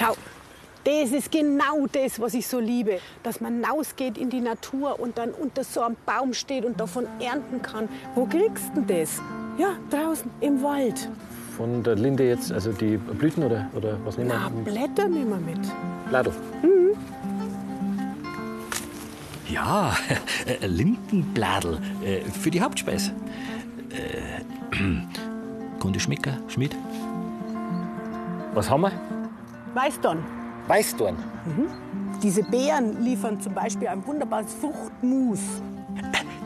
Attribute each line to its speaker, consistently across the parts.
Speaker 1: Schau, das ist genau das, was ich so liebe. Dass man rausgeht in die Natur und dann unter so einem Baum steht und davon ernten kann. Wo kriegst du denn das? Ja, draußen im Wald.
Speaker 2: Von der Linde jetzt, also die Blüten oder, oder was nehmen wir?
Speaker 1: Na, Blätter nehmen wir mit.
Speaker 2: Lado.
Speaker 3: Ja, äh, Lindenbladel äh, für die Hauptspeise. Äh, Kunde Schmecker, Schmidt?
Speaker 2: Was haben wir?
Speaker 1: Weißdorn.
Speaker 2: Weißdorn.
Speaker 1: Diese Beeren liefern zum Beispiel ein wunderbares Fruchtmus.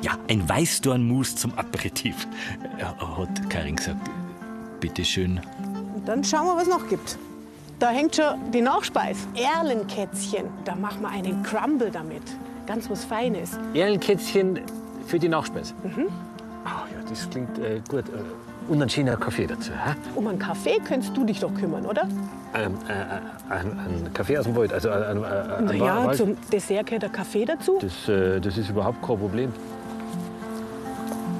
Speaker 3: Ja, ein Weißdornmus zum Aperitif. Ja, hat Karin gesagt. Bitte schön.
Speaker 1: Und dann schauen wir, was noch gibt. Da hängt schon die Nachspeise. Erlenkätzchen. Da machen wir einen Crumble damit. Ganz was Feines.
Speaker 2: Erlenkätzchen für die Nachspeise. Ah, ja, das klingt äh, gut. Äh, und ein schöner Kaffee dazu. Hä?
Speaker 1: Um einen Kaffee könntest du dich doch kümmern, oder?
Speaker 2: Ähm, äh, äh, ein, ein Kaffee aus dem Wald. Also ein, ein, ein
Speaker 1: Naja,
Speaker 2: Wald.
Speaker 1: zum Dessert gehört der Kaffee dazu.
Speaker 2: Das, äh, das ist überhaupt kein Problem.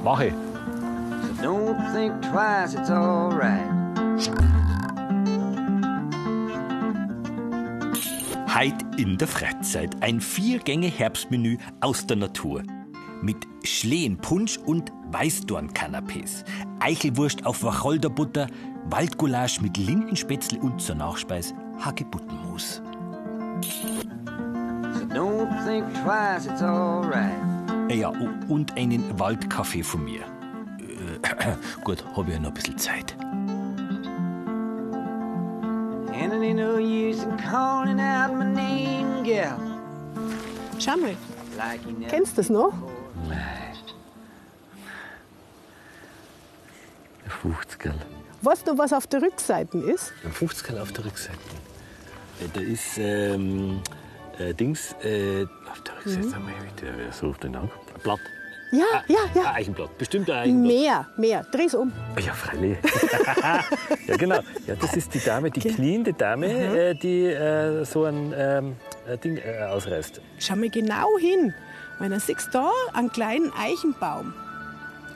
Speaker 2: Mach ich.
Speaker 4: Don't think twice, it's alright.
Speaker 3: Heit in der Freizeit. Ein Vier-Gänge-Herbstmenü aus der Natur. Mit Schlehenpunsch und Weißdorn-Canapés. Eichelwurst auf Wacholderbutter, Waldgulasch mit Lindenspätzle und zur Nachspeise Hagebuttenmus.
Speaker 4: So don't think twice, it's alright.
Speaker 3: Äh, Ja, und einen Waldkaffee von mir. Äh, Gut, habe ich ja noch ein bisschen Zeit.
Speaker 4: And it ain't no use in calling out my name, gal.
Speaker 1: Schau mal, kennst du das noch?
Speaker 2: 50 Gell.
Speaker 1: Weißt du, was auf der Rückseite ist?
Speaker 2: 50 Gell auf der Rückseite. Äh, Da ist ähm, äh, Dings. Äh, auf der Rückseite, sag mal, wer so auf den anguckt. Ein Blatt.
Speaker 1: Ja, ja,
Speaker 2: Ein
Speaker 1: ja.
Speaker 2: Eichenblatt. Bestimmt ein Eichenblatt.
Speaker 1: Mehr, mehr. Dreh's um.
Speaker 2: Ja, freilich. ja, genau. Ja, das ist die Dame, die kniende Dame, äh, die äh, so ein ähm, äh, Ding äh, ausreißt.
Speaker 1: Schau mal genau hin. Weil dann siehst da einen kleinen Eichenbaum.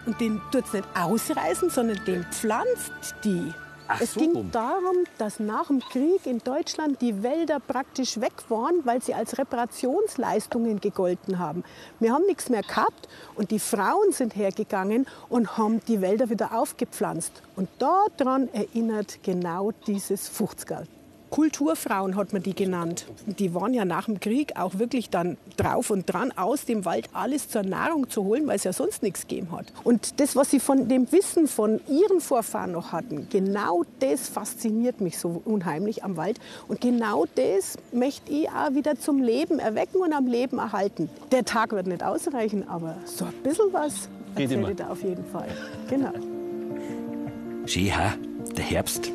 Speaker 1: Und den tut's nicht ausreißen, sondern den pflanzt die.
Speaker 2: Ach
Speaker 1: es
Speaker 2: so.
Speaker 1: ging darum, dass nach dem Krieg in Deutschland die Wälder praktisch weg waren, weil sie als Reparationsleistungen gegolten haben. Wir haben nichts mehr gehabt und die Frauen sind hergegangen und haben die Wälder wieder aufgepflanzt. Und daran erinnert genau dieses Fuchtsgal. Kulturfrauen hat man die genannt. Die waren ja nach dem Krieg auch wirklich dann drauf und dran, aus dem Wald alles zur Nahrung zu holen, weil es ja sonst nichts gegeben hat. Und das, was sie von dem Wissen von ihren Vorfahren noch hatten, genau das fasziniert mich so unheimlich am Wald. Und genau das möchte ich auch wieder zum Leben erwecken und am Leben erhalten. Der Tag wird nicht ausreichen, aber so ein bisschen was
Speaker 2: Geht
Speaker 1: erzähle
Speaker 2: immer.
Speaker 1: ich da auf jeden Fall. Genau.
Speaker 3: Schön, ha? Der Herbst.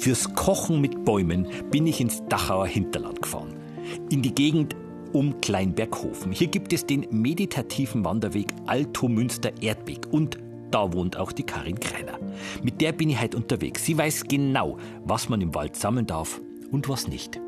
Speaker 3: Fürs Kochen mit Bäumen bin ich ins Dachauer Hinterland gefahren. In die Gegend um Kleinberghofen. Hier gibt es den meditativen Wanderweg Altomünster-Erdweg und da wohnt auch die Karin Kreiner. Mit der bin ich heute unterwegs. Sie weiß genau, was man im Wald sammeln darf und was nicht.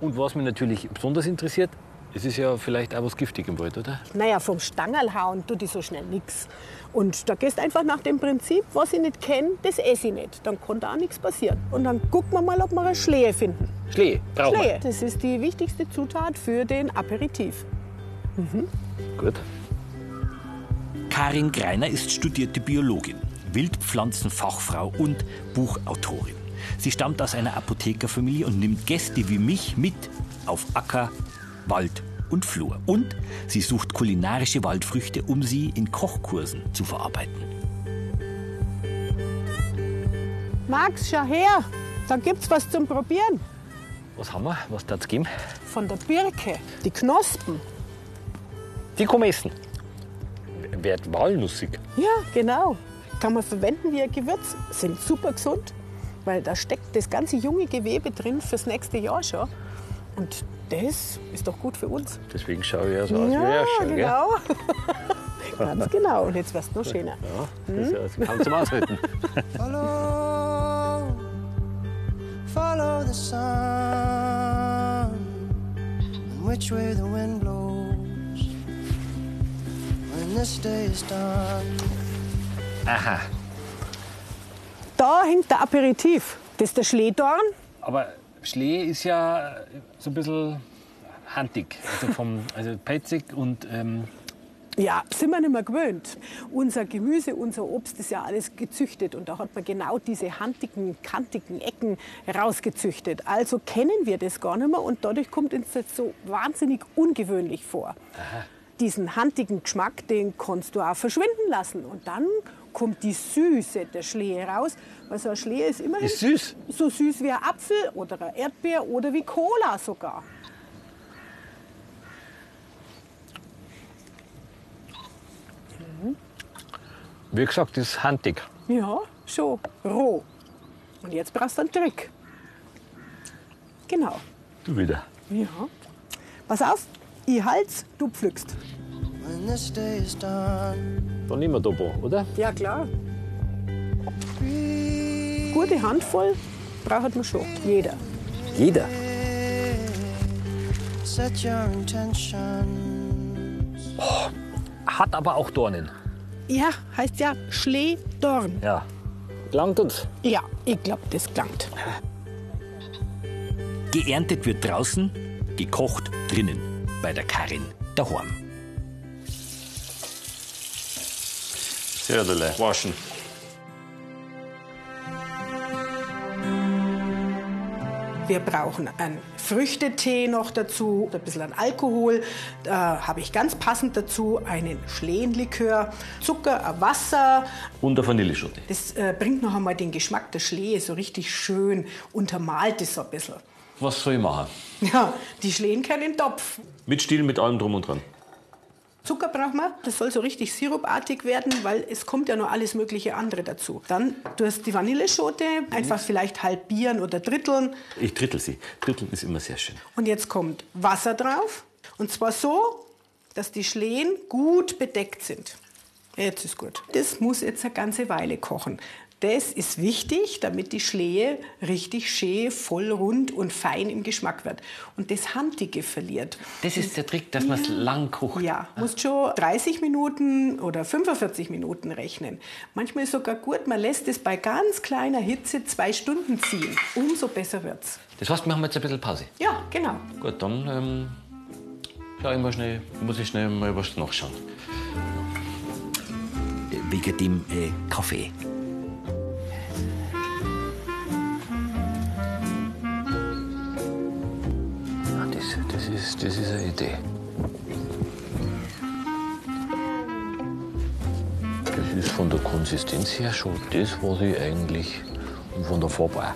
Speaker 2: Und was mich natürlich besonders interessiert, es ist ja vielleicht auch was giftig im Wald, oder?
Speaker 1: Naja, vom Stangerl hauen tut die so schnell nichts. Und da gehst einfach nach dem Prinzip, was ich nicht kenne, das esse ich nicht. Dann kann da auch nichts passieren. Und dann gucken wir mal, ob wir eine Schlehe finden.
Speaker 2: Schlee, brauchen
Speaker 1: Schlehe, das ist die wichtigste Zutat für den Aperitif.
Speaker 2: wir. Gut.
Speaker 3: Karin Greiner ist studierte Biologin, Wildpflanzenfachfrau und Buchautorin. Sie stammt aus einer Apothekerfamilie und nimmt Gäste wie mich mit auf Acker, Wald und Flur. Und sie sucht kulinarische Waldfrüchte, um sie in Kochkursen zu verarbeiten.
Speaker 1: Max, schau her, da gibt's was zum Probieren.
Speaker 2: Was haben wir? Was darf es geben?
Speaker 1: Von der Birke, die Knospen.
Speaker 2: Die kann man essen. Wird walnussig.
Speaker 1: Ja, genau. Kann man verwenden wie ein Gewürz. Sind super gesund, weil da steckt das ganze junge Gewebe drin fürs nächste Jahr schon. Und das ist doch gut für uns.
Speaker 2: Deswegen schaue ich ja so aus wie
Speaker 1: ja,
Speaker 2: ein Hirscher, gell?
Speaker 1: genau. Ganz genau. Und jetzt wirst du noch schöner.
Speaker 2: Ja, das ist ja- kann zum Aushalten.
Speaker 5: Follow, follow the sun, which way the wind blows. When this day is done,
Speaker 3: Aha.
Speaker 1: Da hängt der Aperitif. Das ist der Schlehdorn.
Speaker 2: Aber Schlee ist ja so ein bisschen handig. Also, vom, also petzig und ähm,
Speaker 1: Ja, sind wir nicht mehr gewöhnt. Unser Gemüse, unser Obst ist ja alles gezüchtet und da hat man genau diese handigen, kantigen Ecken rausgezüchtet. Also kennen wir das gar nicht mehr und dadurch kommt uns das so wahnsinnig ungewöhnlich vor. Diesen handigen Geschmack, den kannst du auch verschwinden lassen und dann kommt die Süße der Schlehe raus. Weil so ein Schlehe ist immerhin
Speaker 2: ist süß.
Speaker 1: so süß wie ein Apfel oder ein Erdbeer oder wie Cola sogar.
Speaker 2: Wie gesagt, das ist handig.
Speaker 1: Ja, schon roh. Und jetzt brauchst du einen Trick. Genau.
Speaker 2: Du wieder.
Speaker 1: Ja. Pass auf, ich halt's, du pflückst.
Speaker 5: When this day is done,
Speaker 2: Dann nehmen wir Topo, oder?
Speaker 1: Ja, klar. Gute Handvoll braucht man schon. Jeder.
Speaker 2: Jeder.
Speaker 5: set your intentions.
Speaker 2: Hat aber auch Dornen.
Speaker 1: Ja, heißt ja Schlehdorn.
Speaker 2: Ja. Langt uns.
Speaker 1: Ja, ich glaube, das klangt.
Speaker 3: Geerntet wird draußen, gekocht drinnen. Bei der Karin daheim.
Speaker 2: Söderle. Waschen.
Speaker 1: Wir brauchen einen Früchtetee noch dazu, ein bisschen an Alkohol. Da habe ich ganz passend dazu einen Schlehenlikör, Zucker, ein Wasser.
Speaker 2: Und eine Vanilleschote.
Speaker 1: Das äh, bringt noch einmal den Geschmack der Schlehe so richtig schön, untermalt es so ein bisschen.
Speaker 2: Was soll ich machen?
Speaker 1: Ja, die Schlehen können in den Topf.
Speaker 2: Mit Stiel, mit allem drum und dran.
Speaker 1: Zucker brauchen wir. Das soll so richtig sirupartig werden, weil es kommt ja noch alles mögliche andere dazu. Dann du hast die Vanilleschote, einfach vielleicht halbieren oder dritteln.
Speaker 2: Ich drittel sie. Dritteln ist immer sehr schön.
Speaker 1: Und jetzt kommt Wasser drauf. Und zwar so, dass die Schlehen gut bedeckt sind. Jetzt ist gut. Das muss jetzt eine ganze Weile kochen. Das ist wichtig, damit die Schlehe richtig schön, voll rund und fein im Geschmack wird. Und das Handige verliert.
Speaker 2: Das ist der Trick, dass man es lang kocht.
Speaker 1: Ja, musst schon 30 Minuten oder 45 Minuten rechnen. Manchmal ist sogar gut, man lässt es bei ganz kleiner Hitze zwei Stunden ziehen. Umso besser wird's.
Speaker 2: Das heißt, wir haben jetzt ein bisschen Pause.
Speaker 1: Ja, genau.
Speaker 2: Gut, dann ähm, ich mal schnell, muss ich schnell mal was nachschauen.
Speaker 3: Wegen dem äh, Kaffee.
Speaker 2: Das, ist, das ist eine Idee. Das ist von der Konsistenz her schon das, was ich eigentlich und von der Farbe auch.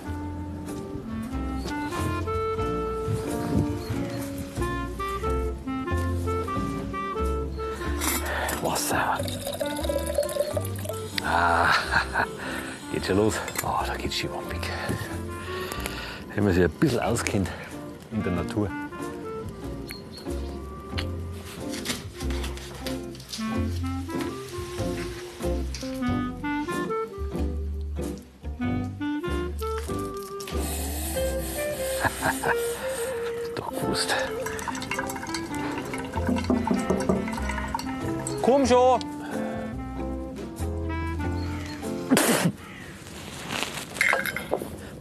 Speaker 2: Wasser. Ah, geht schon los. Ah, da geht's schon wampig. Wenn man sich ein bisschen auskennt in der Natur.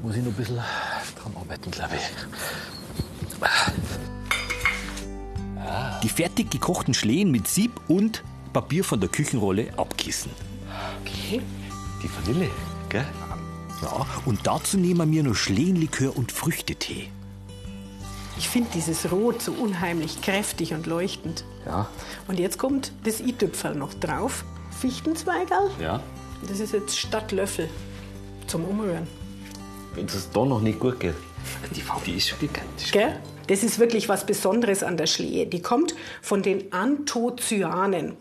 Speaker 2: Muss ich noch ein bisschen dran arbeiten, glaube ich.
Speaker 3: Die fertig gekochten Schlehen mit Sieb und Papier von der Küchenrolle abkissen.
Speaker 2: Die Vanille, gell?
Speaker 3: Ja, und dazu nehmen wir noch Schlehenlikör und Früchtetee.
Speaker 1: Ich finde dieses Rot so unheimlich kräftig und leuchtend.
Speaker 2: Ja.
Speaker 1: Und jetzt kommt das i-Tüpferl noch drauf. Fichtenzweigerl.
Speaker 2: Ja.
Speaker 1: Das ist jetzt statt Löffel zum Umrühren.
Speaker 2: Wenn es da noch nicht gut geht. Die Farbe, ist schon gigantisch.
Speaker 1: Gell? Das ist wirklich was Besonderes an der Schlehe. Die kommt von den Anthocyanen.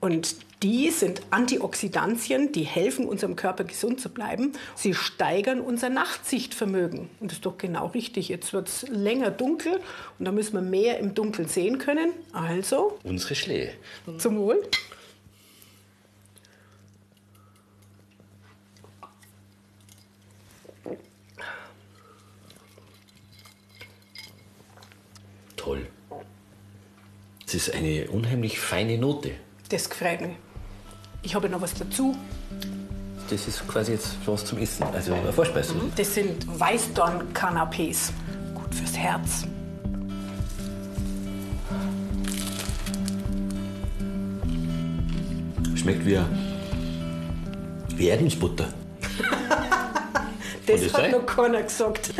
Speaker 1: Und die sind Antioxidantien, die helfen unserem Körper gesund zu bleiben. Sie steigern unser Nachtsichtvermögen. Und das ist doch genau richtig. Jetzt wird es länger dunkel und da müssen wir mehr im Dunkeln sehen können. Also,
Speaker 2: Unsere Schlehe.
Speaker 1: zum Wohl.
Speaker 2: Toll. Es ist eine unheimlich feine Note.
Speaker 1: Das gefällt mir. Ich habe noch was dazu.
Speaker 2: das ist quasi jetzt was zum Essen. Also eine Vorspeise.
Speaker 1: Das sind Weißdorn-Canapés. Gut fürs Herz.
Speaker 2: Schmeckt wie, wie Erdnussbutter.
Speaker 1: Das
Speaker 2: das
Speaker 1: hat
Speaker 2: sein?
Speaker 1: noch keiner gesagt.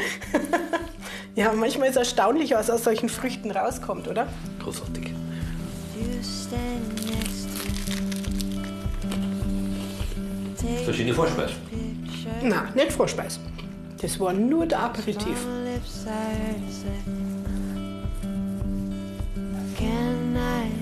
Speaker 1: Ja, manchmal ist es erstaunlich, was aus solchen Früchten rauskommt, oder?
Speaker 2: Großartig. Verschiedene Vorspeise.
Speaker 5: Picture
Speaker 1: Na, nicht Vorspeis. Das war nur der Aperitif.
Speaker 5: Can I?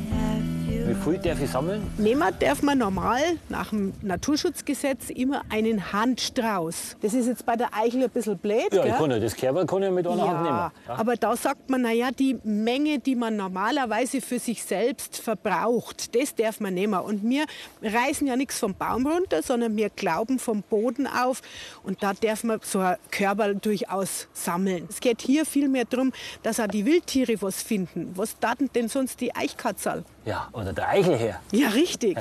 Speaker 3: Wie viel darf ich sammeln?
Speaker 1: Nehmen darf man normal nach dem Naturschutzgesetz immer einen Handstrauß. Das ist jetzt bei der Eichel ein bisschen blöd,
Speaker 3: Ja,
Speaker 1: gell?
Speaker 3: ich kann ja das Kerber kann ich mit einer Hand nehmen.
Speaker 1: Ja, aber da sagt man, naja, die Menge, die man normalerweise für sich selbst verbraucht, das darf man nehmen. Und wir reißen ja nichts vom Baum runter, sondern wir glauben vom Boden auf. Und da darf man so ein Körper durchaus sammeln. Es geht hier vielmehr darum, dass auch die Wildtiere was finden. Was taten denn sonst die Eichkatzerl?
Speaker 3: Ja, oder der Eichel her.
Speaker 1: Ja, richtig.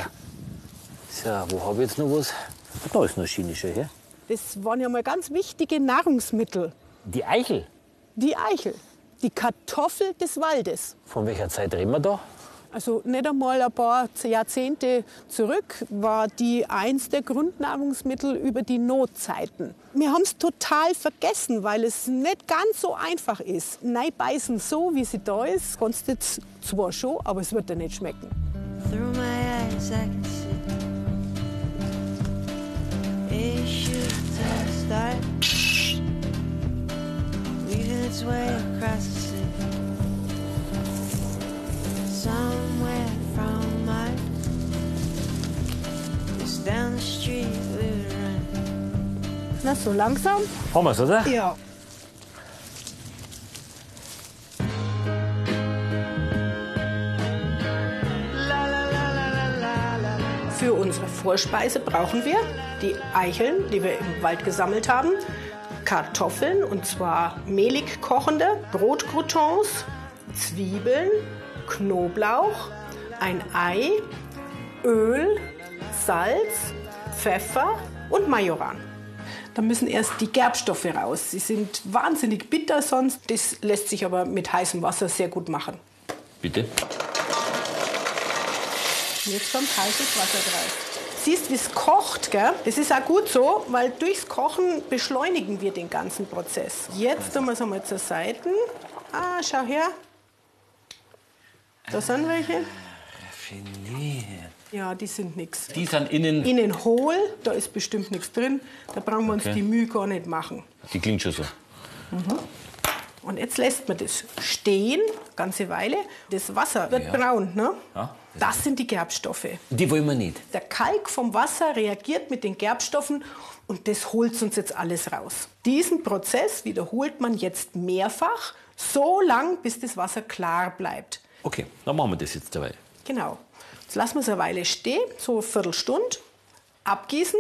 Speaker 3: So, wo habe ich jetzt noch was? Da ist noch Schinische her.
Speaker 1: Das waren ja mal ganz wichtige Nahrungsmittel.
Speaker 3: Die Eichel.
Speaker 1: Die Eichel, die Kartoffel des Waldes.
Speaker 3: Von welcher Zeit reden wir da?
Speaker 1: Also nicht einmal ein paar Jahrzehnte zurück war die eins der Grundnahrungsmittel über die Notzeiten. Wir haben es total vergessen, weil es nicht ganz so einfach ist. Nein, beißen so, wie sie da ist, kannst du jetzt zwar schon, aber es wird dir nicht schmecken.
Speaker 5: Through Somewhere from Mars, just down the street we would run.
Speaker 1: Na, so langsam?
Speaker 3: Haben wir es, oder?
Speaker 1: Ja. Für unsere Vorspeise brauchen wir die Eicheln, die wir im Wald gesammelt haben, Kartoffeln und zwar mehlig kochende, Brotcroutons, Zwiebeln, Knoblauch, ein Ei, Öl, Salz, Pfeffer und Majoran. Da müssen erst die Gerbstoffe raus. Sie sind wahnsinnig bitter sonst. Das lässt sich aber mit heißem Wasser sehr gut machen.
Speaker 2: Bitte.
Speaker 1: Jetzt kommt heißes Wasser drauf. Siehst, wie es kocht, gell? Das ist auch gut so, weil durchs Kochen beschleunigen wir den ganzen Prozess. Jetzt tun wir es einmal zur Seite. Ah, schau her. Da sind welche.
Speaker 2: Raffiniert.
Speaker 1: Ja, die sind nichts.
Speaker 2: Die sind innen.
Speaker 1: Innen hohl, da ist bestimmt nichts drin. Da brauchen wir uns
Speaker 2: Okay.
Speaker 1: die Mühe gar nicht machen.
Speaker 2: Die klingt schon so.
Speaker 1: Und jetzt lässt man das stehen, ganze Weile. Das Wasser wird
Speaker 2: Ja.
Speaker 1: braun, ne?
Speaker 2: Ja,
Speaker 1: Das sind die Gerbstoffe.
Speaker 2: Die wollen wir nicht.
Speaker 1: Der Kalk vom Wasser reagiert mit den Gerbstoffen und das holt uns jetzt alles raus. Diesen Prozess wiederholt man jetzt mehrfach, so lang, bis das Wasser klar bleibt.
Speaker 2: Okay, dann machen wir das jetzt dabei.
Speaker 1: Genau. Jetzt lassen wir es eine Weile stehen, so eine Viertelstunde. Abgießen.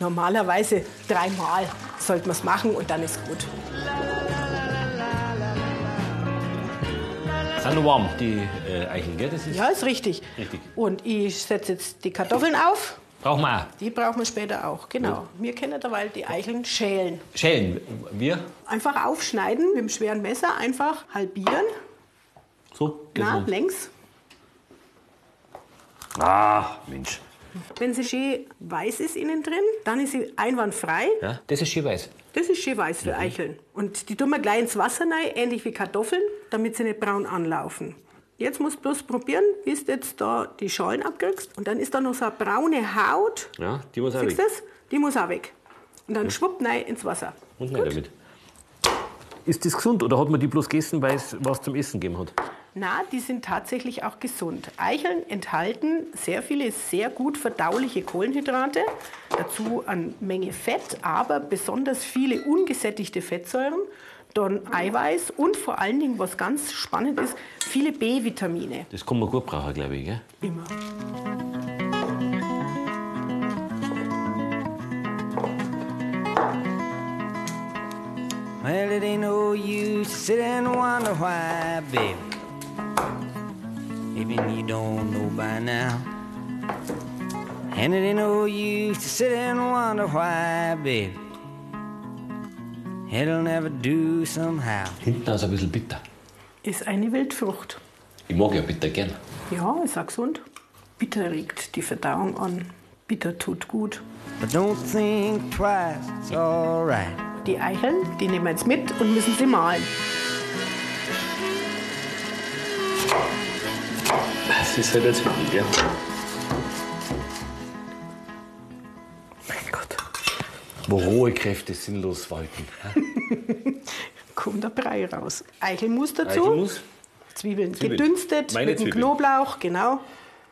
Speaker 1: Normalerweise dreimal sollte man es machen und dann ist gut.
Speaker 2: Sind warm, die äh, Eicheln, gell? Das ist
Speaker 1: Ja, ist richtig.
Speaker 2: Richtig.
Speaker 1: Und ich setze jetzt die Kartoffeln auf.
Speaker 2: Brauchen wir auch.
Speaker 1: Die brauchen wir später auch. Genau. Wir können derweil die Eicheln schälen.
Speaker 2: Schälen. Wir?
Speaker 1: Einfach aufschneiden mit dem schweren Messer, einfach halbieren.
Speaker 2: So?
Speaker 1: Na,
Speaker 2: noch?
Speaker 1: längs.
Speaker 2: Ah, Mensch.
Speaker 1: Wenn sie schön weiß ist innen drin, dann ist sie einwandfrei.
Speaker 2: Ja, das ist schön weiß.
Speaker 1: Das ist schön weiß für Eicheln. Und die tun wir gleich ins Wasser rein, ähnlich wie Kartoffeln, damit sie nicht braun anlaufen. Jetzt musst du bloß probieren, bis du jetzt da die Schalen abkriegst. Und dann ist da noch so eine braune Haut.
Speaker 2: Ja, die muss auch
Speaker 1: Siehst
Speaker 2: weg.
Speaker 1: das? Die muss auch weg. Und dann schwupp rein ins Wasser.
Speaker 2: Und nicht damit. Ist das gesund oder hat man die bloß gegessen, weil es was zum Essen gegeben hat?
Speaker 1: Na, die sind tatsächlich auch gesund. Eicheln enthalten sehr viele sehr gut verdauliche Kohlenhydrate, dazu eine Menge Fett, aber besonders viele ungesättigte Fettsäuren, dann Eiweiß und vor allen Dingen, was ganz spannend ist, viele B-Vitamine.
Speaker 2: Das kann man gut brauchen, glaube ich. Gell?
Speaker 1: Immer.
Speaker 4: Well, it ain't no use to sit and wonder why, baby. Even you don't know by now. And it ain't no use to sit and wonder why, baby. It'll never do somehow.
Speaker 3: Hinten ist ein bisschen bitter.
Speaker 1: Ist eine Wildfrucht.
Speaker 3: Ich mag ja bitter gern.
Speaker 1: Ja, ist auch gesund. Bitter regt die Verdauung an. Bitter tut gut.
Speaker 4: But don't think twice, it's alright.
Speaker 1: Die Eicheln, die nehmen wir jetzt mit und müssen sie mahlen.
Speaker 3: Ist halt jetzt viel, gell? Mein Gott. Wo rohe Kräfte sinnlos walten.
Speaker 1: Kommt der Brei raus. Eichelmus dazu.
Speaker 3: Eichelmus.
Speaker 1: Zwiebeln.
Speaker 3: Zwiebeln.
Speaker 1: gedünstet
Speaker 3: Meine
Speaker 1: mit dem. Knoblauch, genau.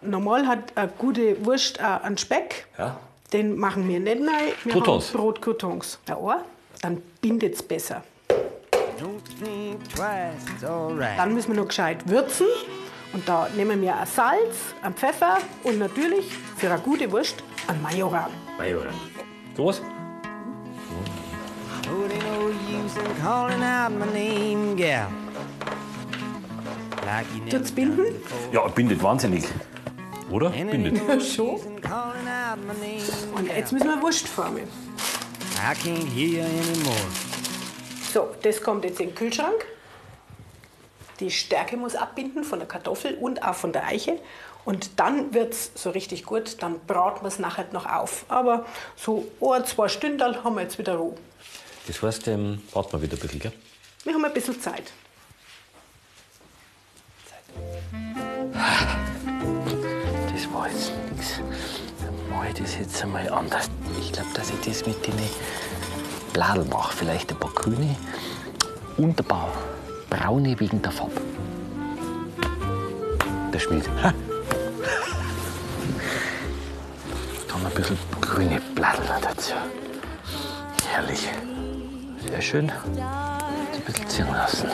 Speaker 1: Normal hat eine gute Wurst auch einen Speck.
Speaker 3: Ja.
Speaker 1: Den machen wir nicht rein. Wir
Speaker 3: Croutons.
Speaker 1: haben Brotcroutons. Ja, oh, dann bindet es besser. Dann müssen wir noch gescheit würzen. Und da nehmen wir ein Salz, ein Pfeffer und natürlich für eine gute Wurst ein Majoran.
Speaker 3: Majoran.
Speaker 4: Oh, never
Speaker 1: Tut's binden?
Speaker 3: Ja, bindet wahnsinnig. Oder? Bindet.
Speaker 1: Ja, schon. Und jetzt müssen wir Wurst formen. So, das kommt jetzt in den Kühlschrank. Die Stärke muss abbinden von der Kartoffel und auch von der Eiche. Und dann wird es so richtig gut. Dann braten wir es nachher noch auf. Aber so ein, zwei Stunden haben wir jetzt wieder Ruhe.
Speaker 3: Das heißt, ähm, warten wir wieder ein bisschen, gell?
Speaker 1: Wir haben ein bisschen Zeit.
Speaker 3: Das war jetzt nichts. Dann mache ich das jetzt einmal anders. Ich glaube, dass ich das mit den Bladel mache. Vielleicht ein paar grüne und ein paar braune wegen der Farbe. Der Schmied. Ha. Dann ein bisschen grüne noch dazu. Herrlich. Sehr schön. Ein bisschen ziehen lassen.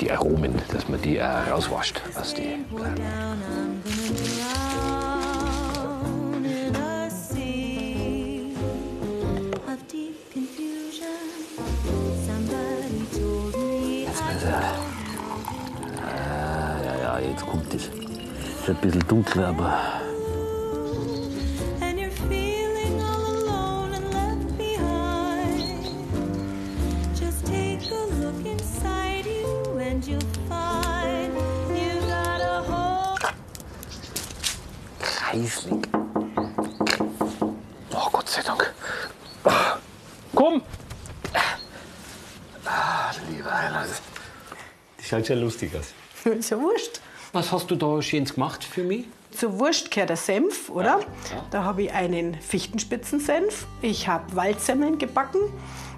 Speaker 3: Die Aromen, dass man die auch rauswascht aus die Bladel.
Speaker 5: You and you'll find you got a whole
Speaker 3: kreislig. Oh, Gott sei Dank. Komm! Ah, lieber Heiland. Das schaut schon lustig aus.
Speaker 1: Ist ja Wurst.
Speaker 3: Was hast du da Schönes gemacht für mich?
Speaker 1: Zur Wurst gehört der Senf, oder? Da habe ich einen Fichtenspitzensenf. Ich habe Waldsemmeln gebacken.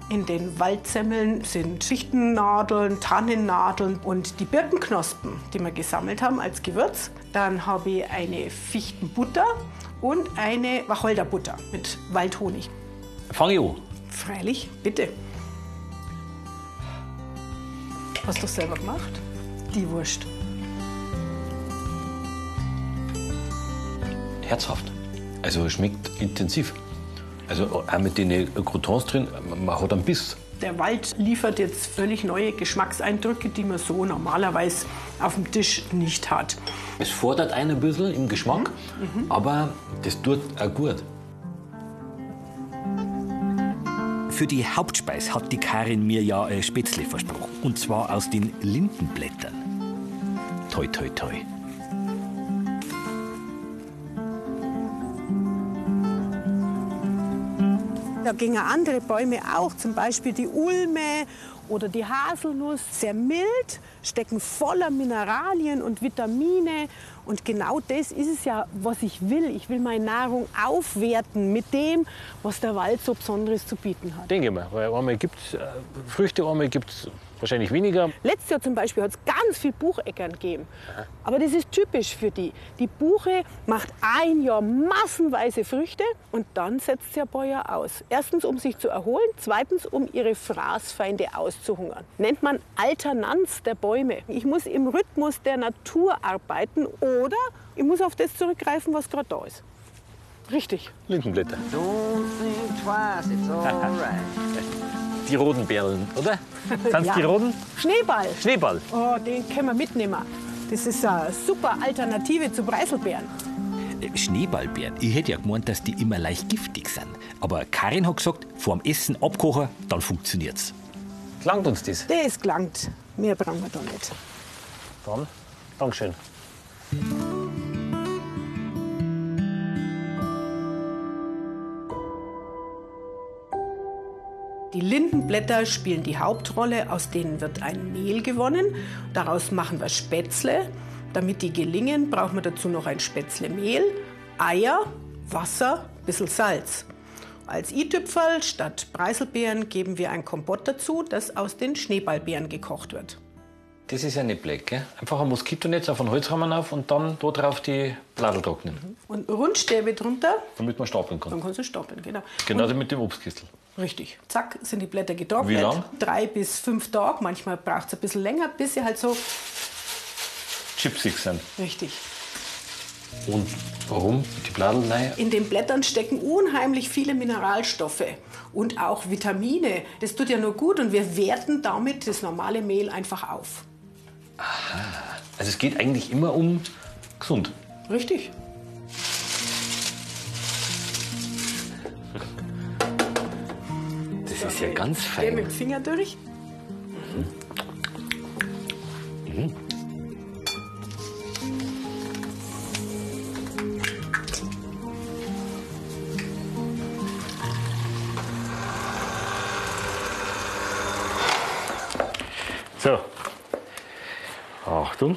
Speaker 1: In den Waldsemmeln sind Fichtennadeln, Tannennadeln und die Birkenknospen, die wir gesammelt haben als Gewürz. Dann habe ich eine Fichtenbutter und eine Wacholderbutter mit Waldhonig.
Speaker 3: Fang ich an.
Speaker 1: Freilich, bitte. Hast du selber gemacht? Die Wurst.
Speaker 3: Herzhaft. Also es schmeckt intensiv. Also auch mit den Croutons drin, man hat einen Biss.
Speaker 1: Der Wald liefert jetzt völlig neue Geschmackseindrücke, die man so normalerweise auf dem Tisch nicht hat.
Speaker 3: Es fordert einen ein bisschen im Geschmack, aber das tut auch gut.
Speaker 6: Für die Hauptspeis hat die Karin mir ja ein Spätzle versprochen. Und zwar aus den Lindenblättern. Toi, toi, toi.
Speaker 1: Da gingen andere Bäume auch, zum Beispiel die Ulme oder die Haselnuss, sehr mild, stecken voller Mineralien und Vitamine. Und genau das ist es ja, was ich will. Ich will meine Nahrung aufwerten mit dem, was der Wald so Besonderes zu bieten hat.
Speaker 3: Denke mal, weil einmal gibt es Früchte, einmal gibt es wahrscheinlich weniger.
Speaker 1: Letztes Jahr zum Beispiel hat es ganz viel Bucheckern gegeben. Aber das ist typisch für die. Die Buche macht ein Jahr massenweise Früchte und dann setzt sie ein paar Jahre aus. Erstens, um sich zu erholen, zweitens, um ihre Fraßfeinde auszuhungern. Nennt man Alternanz der Bäume. Ich muss im Rhythmus der Natur arbeiten oder ich muss auf das zurückgreifen, was gerade da ist. Richtig.
Speaker 3: Lindenblätter.
Speaker 4: Don't think twice, it's alright.
Speaker 3: Die roten Beeren, oder? Sind
Speaker 1: Ja.
Speaker 3: die roten?
Speaker 1: Schneeball.
Speaker 3: Schneeball.
Speaker 1: Oh, den können wir mitnehmen. Das ist eine super Alternative zu Preiselbeeren.
Speaker 3: Schneeballbeeren. Ich hätte ja gemeint, dass die immer leicht giftig sind. Aber Karin hat gesagt, vor dem Essen abkochen, dann funktioniert's.
Speaker 2: Langt uns das?
Speaker 1: Das gelangt. Mehr brauchen wir da nicht.
Speaker 2: Dann, Dankeschön.
Speaker 1: Die Lindenblätter spielen die Hauptrolle, aus denen wird ein Mehl gewonnen. Daraus machen wir Spätzle. Damit die gelingen, brauchen wir dazu noch ein Spätzlemehl, Eier, Wasser, bisschen Salz. Als i-Tüpferl statt Preiselbeeren geben wir ein Kompott dazu, das aus den Schneeballbeeren gekocht wird.
Speaker 2: Das ist nicht black, gell? Einfach ein Moskitonetz auf einen Holzrahmen auf und dann da drauf die Bladel trocknen,
Speaker 1: Und Rundstäbe drunter,
Speaker 2: damit man stapeln kann.
Speaker 1: dann kannst du stapeln, genau.
Speaker 2: Genauso mit dem Obstkistel.
Speaker 1: Richtig. Zack, sind die Blätter getrocknet.
Speaker 2: Wie lang?
Speaker 1: Drei bis fünf Tage. Manchmal braucht es ein bisschen länger, bis sie halt so
Speaker 2: Chipsig sind.
Speaker 1: richtig.
Speaker 2: Und warum die Bladel rein?
Speaker 1: In den Blättern stecken unheimlich viele Mineralstoffe und auch Vitamine. Das tut ja nur gut und wir werten damit das normale Mehl einfach auf.
Speaker 2: Also es geht eigentlich immer um gesund.
Speaker 1: Richtig.
Speaker 2: Das ist ja ganz
Speaker 1: Geh mit
Speaker 2: fein.
Speaker 1: dem Finger durch.
Speaker 2: So. Achtung.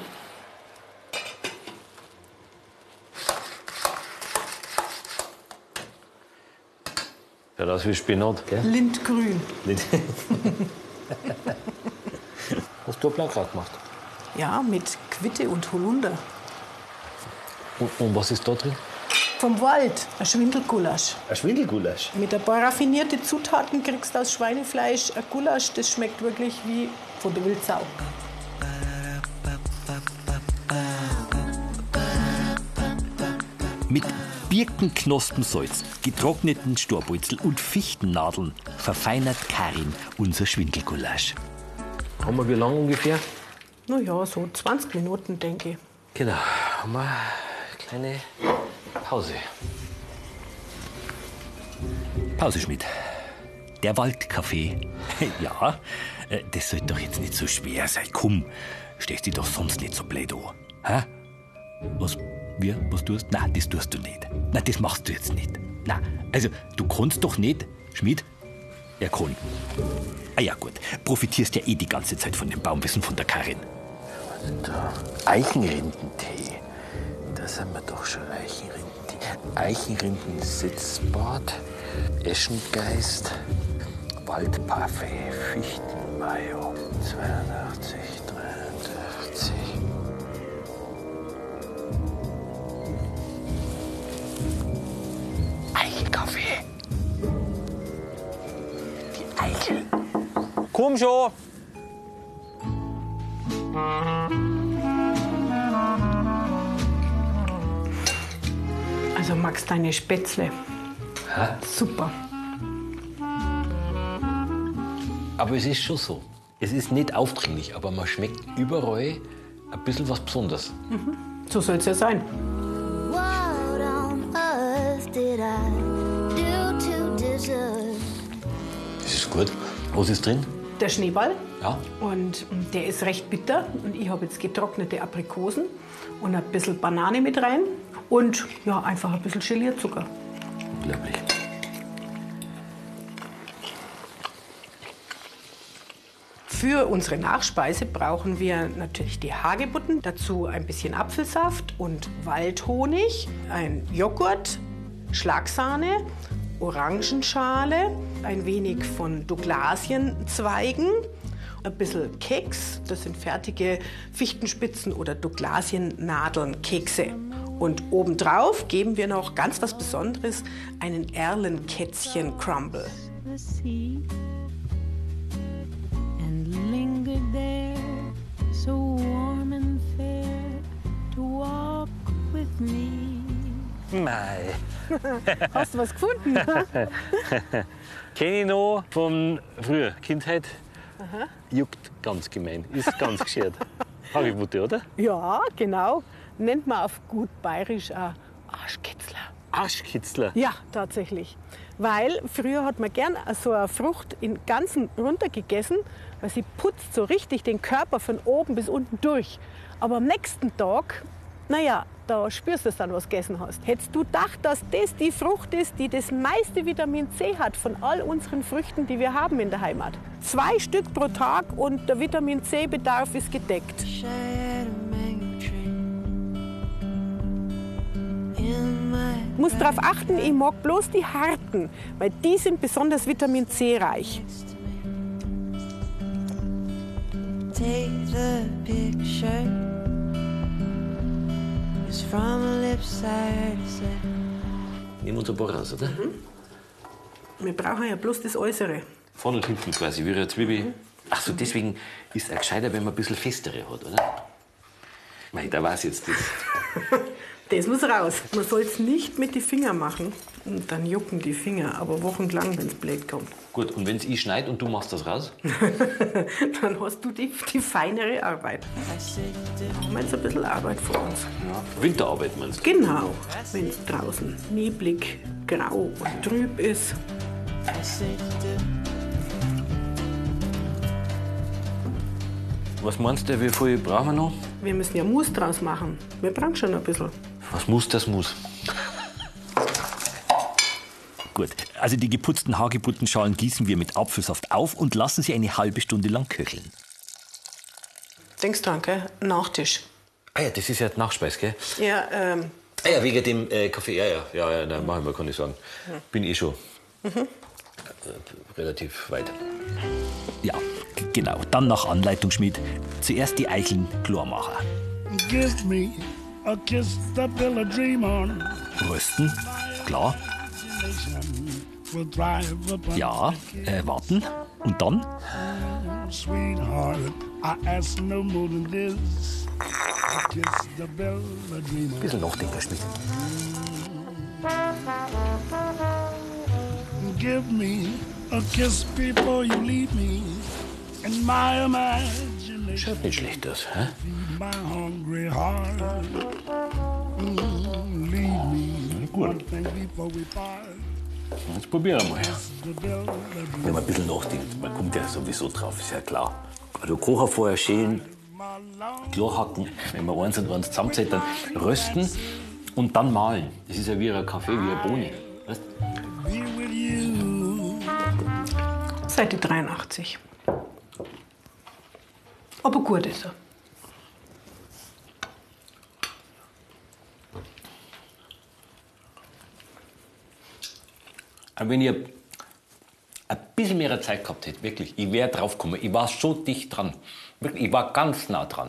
Speaker 2: Schaut aus wie Spinat, gell?
Speaker 1: Lindgrün.
Speaker 2: Hast du Blaukraut gemacht?
Speaker 1: Ja, mit Quitte und Holunder.
Speaker 2: Und, und was ist da drin?
Speaker 1: Vom Wald, ein Schwindelgulasch.
Speaker 2: Ein Schwindelgulasch.
Speaker 1: Mit ein paar raffinierte Zutaten kriegst du aus Schweinefleisch ein Gulasch, das schmeckt wirklich wie von der Wildsau.
Speaker 3: Mit Birkenknospensalz, getrockneten Storbeutel und Fichtennadeln verfeinert Karin unser Schwindelgulasch.
Speaker 2: Haben wir wie lange ungefähr?
Speaker 1: Na ja, so 20 Minuten, denke ich.
Speaker 2: Genau. Haben wir eine kleine Pause.
Speaker 3: Pause, Schmidt. Der Waldkaffee. ja, äh, das sollte doch jetzt nicht so schwer sein. Komm, stehst dich doch sonst nicht so blöd an. Hä? Was? Wir? Was tust? Nein, das tust du nicht. Nein, das machst du jetzt nicht. Nein, also, du kannst doch nicht, Schmidt? Er kann. Ah ja, gut. Profitierst ja eh die ganze Zeit von dem Baumwissen von der Karin.
Speaker 2: Da. Eichenrindentee. Da sind wir doch schon Eichenrindentee. Eichenrindensitzbad, Eschengeist, Waldparfait, Fichtenmayo. 82, Komm schon!
Speaker 1: Also Max, deine Spätzle. Super.
Speaker 2: Aber es ist schon so. Es ist nicht aufdringlich, aber man schmeckt überall ein bisschen was Besonderes.
Speaker 1: So soll es ja sein.
Speaker 5: What on earth did I do to deserve?
Speaker 2: Das ist gut. Was ist drin?
Speaker 1: Der Schneeball.
Speaker 2: Ja.
Speaker 1: Und mm, der ist recht bitter. Und ich habe jetzt getrocknete Aprikosen und ein bisschen Banane mit rein. Und ja, einfach ein bisschen Gelierzucker.
Speaker 2: Unglaublich.
Speaker 1: Für unsere Nachspeise brauchen wir natürlich die Hagebutten, dazu ein bisschen Apfelsaft und Waldhonig, ein Joghurt, Schlagsahne, Orangenschale, ein wenig von Douglasienzweigen, ein bisschen Keks, das sind fertige Fichtenspitzen oder Douglasiennadeln-Kekse. Und obendrauf geben wir noch ganz was Besonderes, einen Erlenkätzchen-Crumble.
Speaker 2: Mei.
Speaker 1: Hast du was gefunden?
Speaker 2: Kenne ich noch von früher, Kindheit. Juckt ganz gemein, ist ganz geschert. Hagebutte, oder?
Speaker 1: Ja, genau. Nennt man auf gut bayerisch auch Arschkitzler.
Speaker 3: Arschkitzler.
Speaker 1: Ja, tatsächlich. Weil früher hat man gern so eine Frucht in Ganzen runtergegessen, weil sie putzt so richtig den Körper von oben bis unten durch. Aber am nächsten Tag, naja, da spürst du es dann, was du gegessen hast. Hättest du gedacht, dass das die Frucht ist, die das meiste Vitamin C hat von all unseren Früchten, die wir haben in der Heimat? Zwei Stück pro Tag und der Vitamin C-Bedarf ist gedeckt. Muss darauf achten, ich mag bloß die harten, weil die sind besonders Vitamin C reich.
Speaker 5: take the picture.
Speaker 3: Nehmen wir uns ein paar raus, oder?
Speaker 1: Wir brauchen ja bloß das Äußere.
Speaker 3: Vorne und hinten quasi, wie eine Zwiebel. Ach so, deswegen ist es auch gescheiter, wenn man ein bisschen festere hat, oder? Mei, da weiß jetzt das.
Speaker 1: Das muss raus. Man soll es nicht mit den Fingern machen. Und dann jucken die Finger, aber wochenlang, wenn es blöd kommt.
Speaker 3: Gut, und wenn es ich schneide und du machst das raus?
Speaker 1: Dann hast du die, die feinere Arbeit. Haben wir jetzt ein bisschen Arbeit vor uns.
Speaker 3: Winterarbeit meinst du?
Speaker 1: Genau, wenn es draußen neblig, grau und trüb ist.
Speaker 3: Was meinst du, wie viel brauchen wir noch?
Speaker 1: Wir müssen ja Mus draus machen. Wir brauchen schon ein bisschen.
Speaker 3: Was muss, das muss.
Speaker 7: Gut, also die geputzten Hagebuttenschalen gießen wir mit Apfelsaft auf und lassen sie eine halbe Stunde lang köcheln.
Speaker 1: Denkst dran, gell? Nachtisch.
Speaker 3: Ah ja, das ist ja die Nachspeis, gell?
Speaker 1: Ja, ähm,
Speaker 3: Ah ja, wegen dem äh, Kaffee. Ja, ja, ja, ja, nein, machen wir, kann ich sagen. Bin eh schon äh, relativ weit.
Speaker 7: Ja, genau. Dann nach Anleitung Schmidt. Zuerst die Eicheln klar machen.
Speaker 8: Give me a kiss to build a dream on.
Speaker 7: Rösten, klar. Ja, äh, warten. Und dann?
Speaker 3: Bisschen nachdenken, Schmidt.
Speaker 8: Give me a kiss before you leave me. In my imagination,
Speaker 3: Schaut nicht schlecht aus, hä?
Speaker 8: my hungry heart. Mm, leave me one
Speaker 3: Jetzt probieren wir mal. Wenn man ein bisschen nachdenkt, man kommt ja sowieso drauf, ist ja klar. Also Kocher vorher schälen, klar hacken, wenn man eins und eins zusammenzählt, dann rösten und dann mahlen. Das ist ja wie ein Kaffee, wie eine Bohne. Weißt?
Speaker 1: Seite 83. Aber gut ist er.
Speaker 3: Wenn ihr ein bisschen mehr Zeit gehabt hättet, wirklich, ich wäre drauf gekommen. Ich war so dicht dran. Wirklich, ich war ganz nah dran.